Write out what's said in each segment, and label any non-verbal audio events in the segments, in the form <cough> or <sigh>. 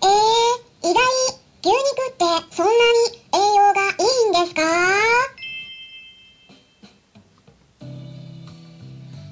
えー、意外、牛肉ってそんなに栄養がいいんですか？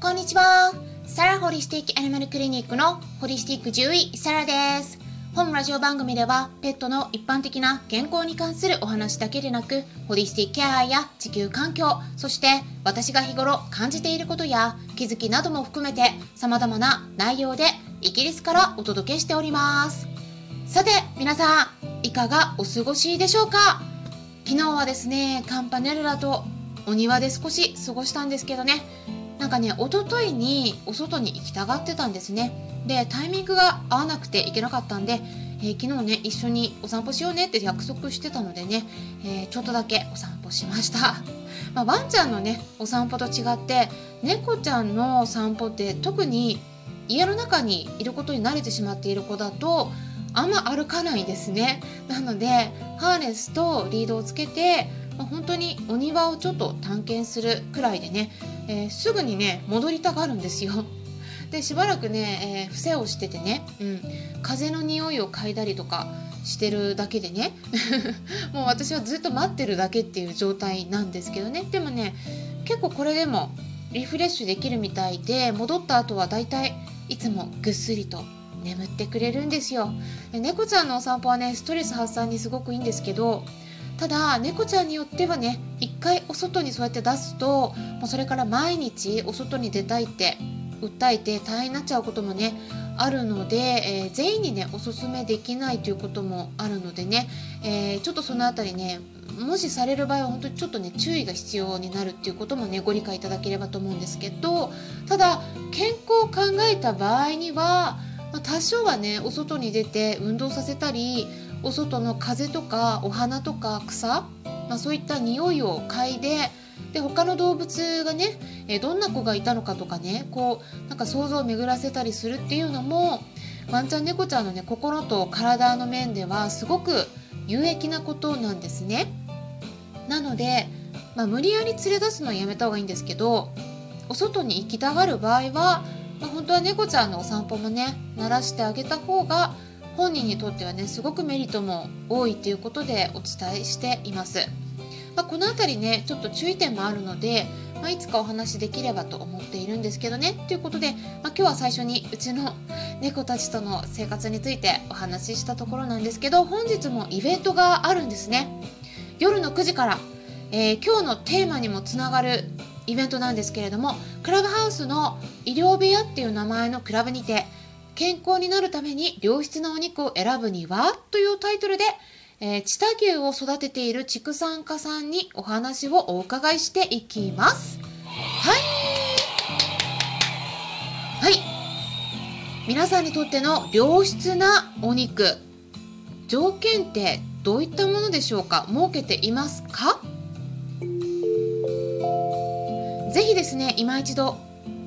こんにちは。サラホリスティックアニマルクリニックのホリスティック獣医サラです。本ラジオ番組ではペットの一般的な健康に関するお話だけでなく、ホリスティックケアや地球環境、そして私が日頃感じていることや気づきなども含めて様々な内容でイギリスからお届けしております。さて、皆さん、いかがお過ごしでしょうか？昨日はですね、カンパネルラとお庭で少し過ごしたんですけどね、なんかね、一昨日にお外に行きたがってたんですね。で、タイミングが合わなくて行けなかったんで、えー昨日ね、一緒にお散歩しようねって約束してたのでね、えーちょっとだけお散歩しました。<laughs> まあ、ワンちゃんのね、お散歩と違って、猫ちゃんの散歩って特に家の中にいることに慣れてしまっている子だと、あんま歩かないですね。なので、ハーネスとリードをつけて、まあ本当にお庭をちょっと探検するくらいでね、えーすぐにね戻りたがるんですよ。<laughs> でしばらくね、えー伏せをしててね、うん、風の匂いを嗅いだりとかしてるだけでね <laughs> もう私はずっと待ってるだけっていう状態なんですけどねでもね結構これでもリフレッシュできるみたいで戻った後はだいたいいつもぐっすりと眠ってくれるんですよ。で猫ちゃんのお散歩はねストレス発散にすごくいいんですけどただ猫ちゃんによってはね一回お外にそうやって出すともうそれから毎日お外に出たいって訴えて大変になっちゃうこともねあるので、えー全員にねおすすめできないということもあるのでね、えーちょっとそのあたりねもしされる場合は本当にちょっとね注意が必要になるっていうこともねご理解いただければと思うんですけどただ健康を考えた場合には、まあ多少はねお外に出て運動させたりお外の風とかお花とか草、まあ、そういった匂いを嗅いでで他の動物がね、えどんな子がいたのかとかねこうなんか想像を巡らせたりするっていうのもワンちゃん猫ちゃんのね心と体の面ではすごく有益なことなんですね。なので、まあ、無理やり連れ出すのはやめた方がいいんですけどお外に行きたがる場合は、本当は猫ちゃんのお散歩もね慣らしてあげた方が本人にとってはねすごくメリットも多いということでお伝えしています。まあ、この辺りねちょっと注意点もあるので、まあ、いつかお話しできればと思っているんですけどねということで、まあ、今日は最初にうちの <laughs> 猫たちとの生活についてお話ししたところなんですけど本日もイベントがあるんですね夜の9時から、えー今日のテーマにもつながるイベントなんですけれどもクラブハウスの医療部屋っていう名前のクラブにて健康になるために良質なお肉を選ぶにはというタイトルで、えー、チタ牛を育てている畜産家さんにお話をお伺いしていきます。はい。はい。皆さんにとっての良質なお肉、条件ってどういったものでしょうか？設けていますか？ぜひですね、今一度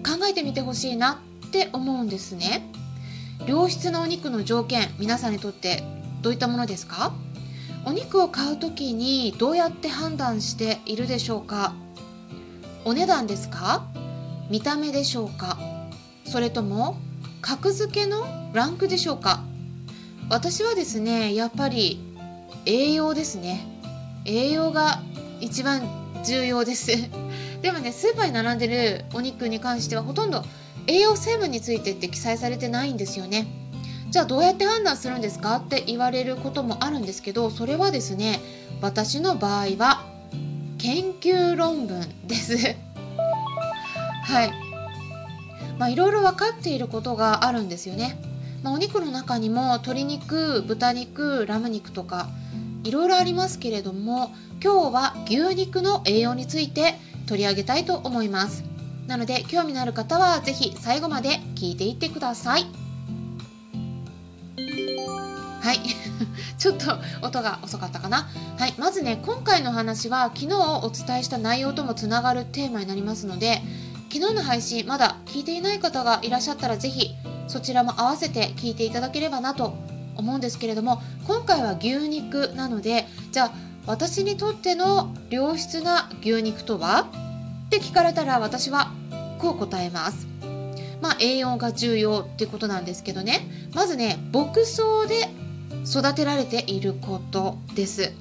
考えてみてほしいなって思うんですね。良質なお肉の条件、皆さんにとってどういったものですか？お肉を買うときにどうやって判断しているでしょうか？お値段ですか？見た目でしょうか？それとも格付けのランクでしょうか？私はですねやっぱり栄養ですね。栄養が一番重要です。でもねスーパーに並んでるお肉に関してはほとんど栄養成分についてって記載されてないんですよね。じゃあどうやって判断するんですかって言われることもあるんですけどそれはですね私の場合は研究論文です。<laughs> はい。まあいろいろ分かっていることがあるんですよね、まあ、お肉の中にも鶏肉豚肉ラム肉とかいろいろありますけれども今日は牛肉の栄養について取り上げたいと思います。なので興味のある方は是非最後まで聞いていってください。はい。<laughs> ちょっと音が遅かったかな。はい。まずね今回の話は昨日お伝えした内容ともつながるテーマになりますので昨日の配信まだ聞いていない方がいらっしゃったらぜひそちらも合わせて聞いていただければなと思うんですけれども今回は牛肉なのでじゃあ私にとっての良質な牛肉とは？って聞かれたら私はこう答えます。まあ栄養が重要ってことなんですけどね。まずね牧草で育てられていることです。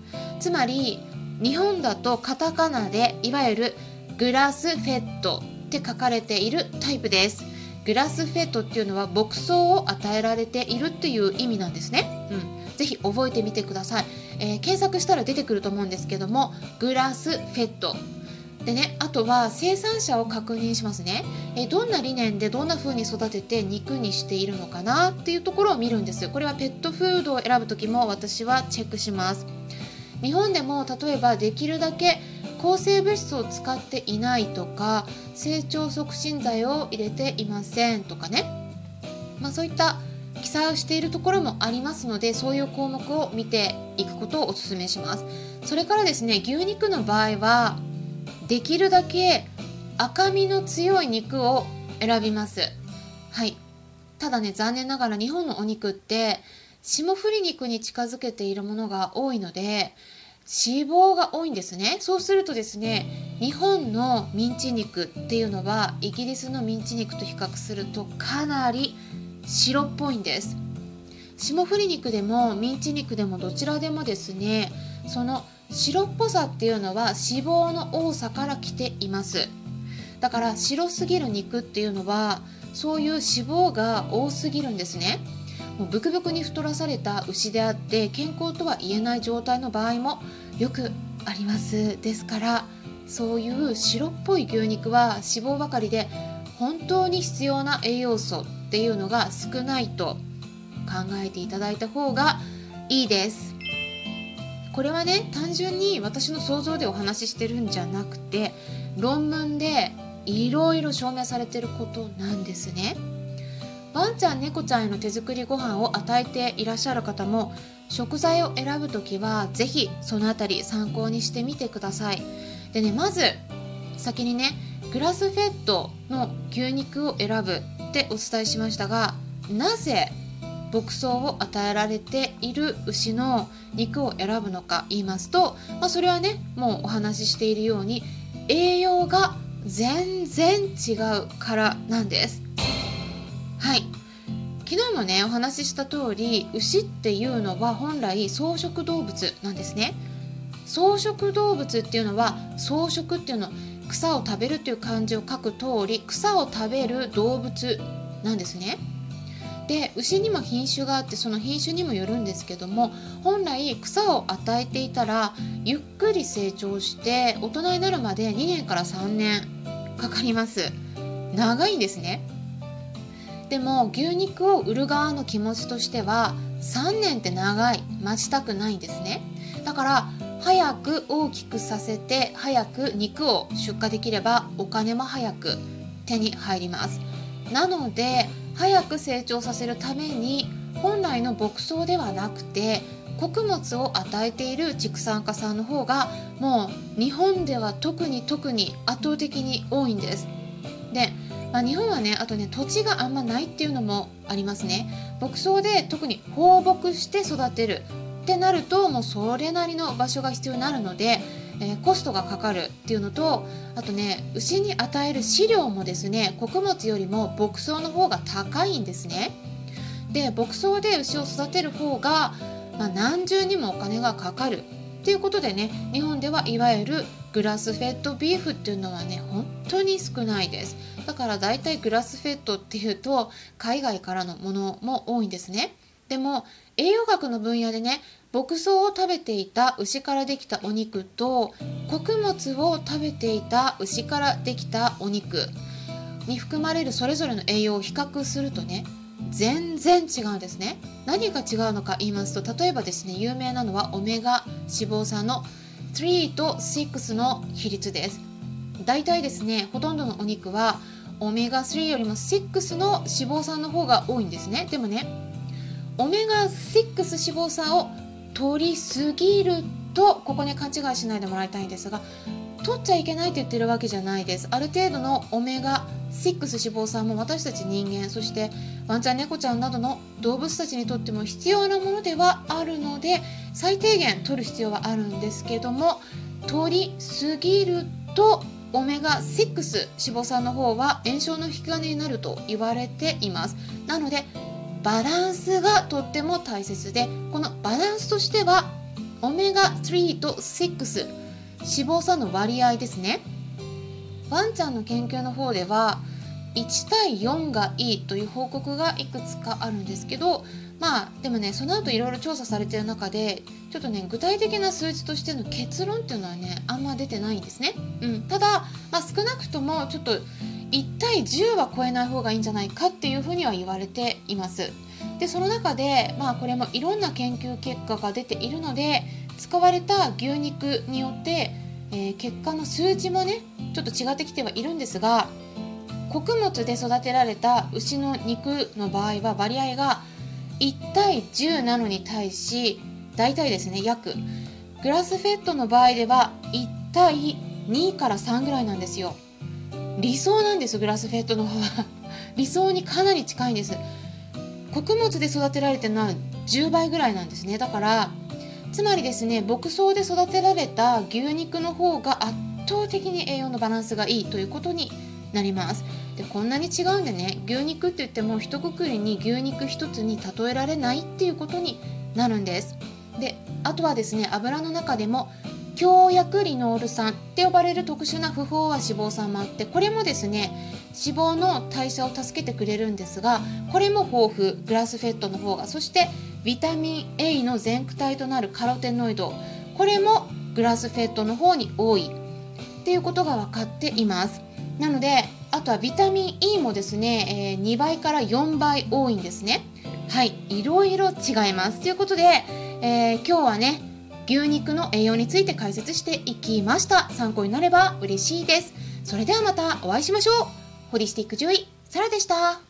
つまり日本だとカタカナでいわゆるグラスフェットって書かれているタイプです。グラスフェットっていうのは牧草を与えられているっていう意味なんですね、うん、ぜひ覚えてみてください、えー、検索したら出てくると思うんですけどもグラスフェットでねあとは生産者を確認しますね、えどんな理念でどんな風に育てて肉にしているのかなっていうところを見るんです。これはペットフードを選ぶ時も私はチェックします。日本でも例えばできるだけ抗生物質を使っていないとか成長促進剤を入れていませんとかね、まあ、そういった記載をしているところもありますのでそういう項目を見ていくことをお勧めします。それからですね牛肉の場合はできるだけ赤身の強い肉を選びます。はい。ただね残念ながら日本のお肉って霜降り肉に近づけているものが多いので脂肪が多いんですね。そうするとですね日本のミンチ肉っていうのはイギリスのミンチ肉と比較するとかなり白っぽいんです。霜降り肉でもミンチ肉でもどちらでもですねその白っぽさっていうのは脂肪の多さから来ています。だから白すぎる肉っていうのはそういう脂肪が多すぎるんですね。もうブクブクに太らされた牛であって健康とは言えない状態の場合もよくありますですからそういう白っぽい牛肉は脂肪ばかりで本当に必要な栄養素っていうのが少ないと考えていただいた方がいいですこれはね単純に私の想像でお話ししてるんじゃなくて論文でいろいろ証明されてることなんですね。ワンちゃん猫ちゃんへの手作りご飯を与えていらっしゃる方も食材を選ぶ時は是非その辺り参考にしてみてください。でねまず先にねグラスフェットの牛肉を選ぶってお伝えしましたがなぜ牧草を与えられている牛の肉を選ぶのか言いますと、まあ、それはねもうお話ししているように栄養が全然違うからなんです。はい。昨日もねお話しした通り牛っていうのは本来草食動物なんですね。草食動物っていうのは草食っていうの草を食べるっていう漢字を書く通り草を食べる動物なんですね。で牛にも品種があってその品種にもよるんですけども本来草を与えていたらゆっくり成長して大人になるまで2年から3年かかります。長いんですね。でも牛肉を売る側の気持ちとしては3年って長い。待ちたくないんですね。だから早く大きくさせて早く肉を出荷できればお金も早く手に入ります。なので早く成長させるために本来の牧草ではなくて穀物を与えている畜産家さんの方がもう日本では特に特に圧倒的に多いんです。でまあ、日本はねあとね土地があんまないっていうのもありますね。牧草で特に放牧して育てる。ってなるともうそれなりの場所が必要になるので、えー、コストがかかるっていうのとあとね牛に与える飼料もですね穀物よりも牧草の方が高いんですね。で牧草で牛を育てる方が、まあ、何重にもお金がかかるっていうことでね日本ではいわゆるグラスフェッドビーフっていうのはね本当に少ないです。だからだいたいグラスフェッドっていうと海外からのものも多いんですね。でも栄養学の分野でね牧草を食べていた牛からできたお肉と穀物を食べていた牛からできたお肉に含まれるそれぞれの栄養を比較するとね全然違うんですね。何が違うのか言いますと例えばですね有名なのはオメガ脂肪酸の3と6の比率です。大体ですねほとんどのお肉はオメガ3よりも6の脂肪酸の方が多いんですね。でもねオメガ6脂肪酸を取りすぎるとここね勘違いしないでもらいたいんですが取っちゃいけないって言ってるわけじゃないです。ある程度のオメガ6脂肪酸も私たち人間そしてワンちゃん猫ちゃんなどの動物たちにとっても必要なものではあるので最低限取る必要はあるんですけども取りすぎるとオメガ6脂肪酸の方は炎症の引き金になると言われています。なのでバランスがとっても大切でこのバランスとしてはオメガ3と6脂肪酸の割合ですね。ワンちゃんの研究の方では1対4がいいという報告がいくつかあるんですけどまあでもねその後いろいろ調査されてる中でちょっとね具体的な数字としての結論っていうのはねあんま出てないんですね、うん、ただ、まあ、少なくともちょっと1対10は超えない方がいいんじゃないかっていうふうには言われています。でその中でまあこれもいろんな研究結果が出ているので使われた牛肉によって、えー、結果の数値もねちょっと違ってきてはいるんですが穀物で育てられた牛の肉の場合は割合が1対10なのに対し大体ですね約グラスフェットの場合では1対2から3ぐらいなんですよ。理想なんですグラスフェットの方は。<laughs> 理想にかなり近いんです。穀物で育てられてるのは10倍ぐらいなんですね。だからつまりですね牧草で育てられた牛肉の方が圧倒的に栄養のバランスがいいということになります。でこんなに違うんでね牛肉って言っても一括りに牛肉一つに例えられないっていうことになるんです。であとはですね油の中でも強薬リノール酸って呼ばれる特殊な不飽和脂肪酸もあってこれもですね脂肪の代謝を助けてくれるんですがこれも豊富グラスフェットの方がそしてビタミン A の全駆体となるカロテノイド。これもグラスフェットの方に多い。っていうことが分かっています。なのであとはビタミン E もですね、えー、2倍から4倍多いんですね。はい。いろいろ違います。ということで、えー、今日はね牛肉の栄養について解説していきました。参考になれば嬉しいです。それではまたお会いしましょう。ホリスティック獣医サラでした。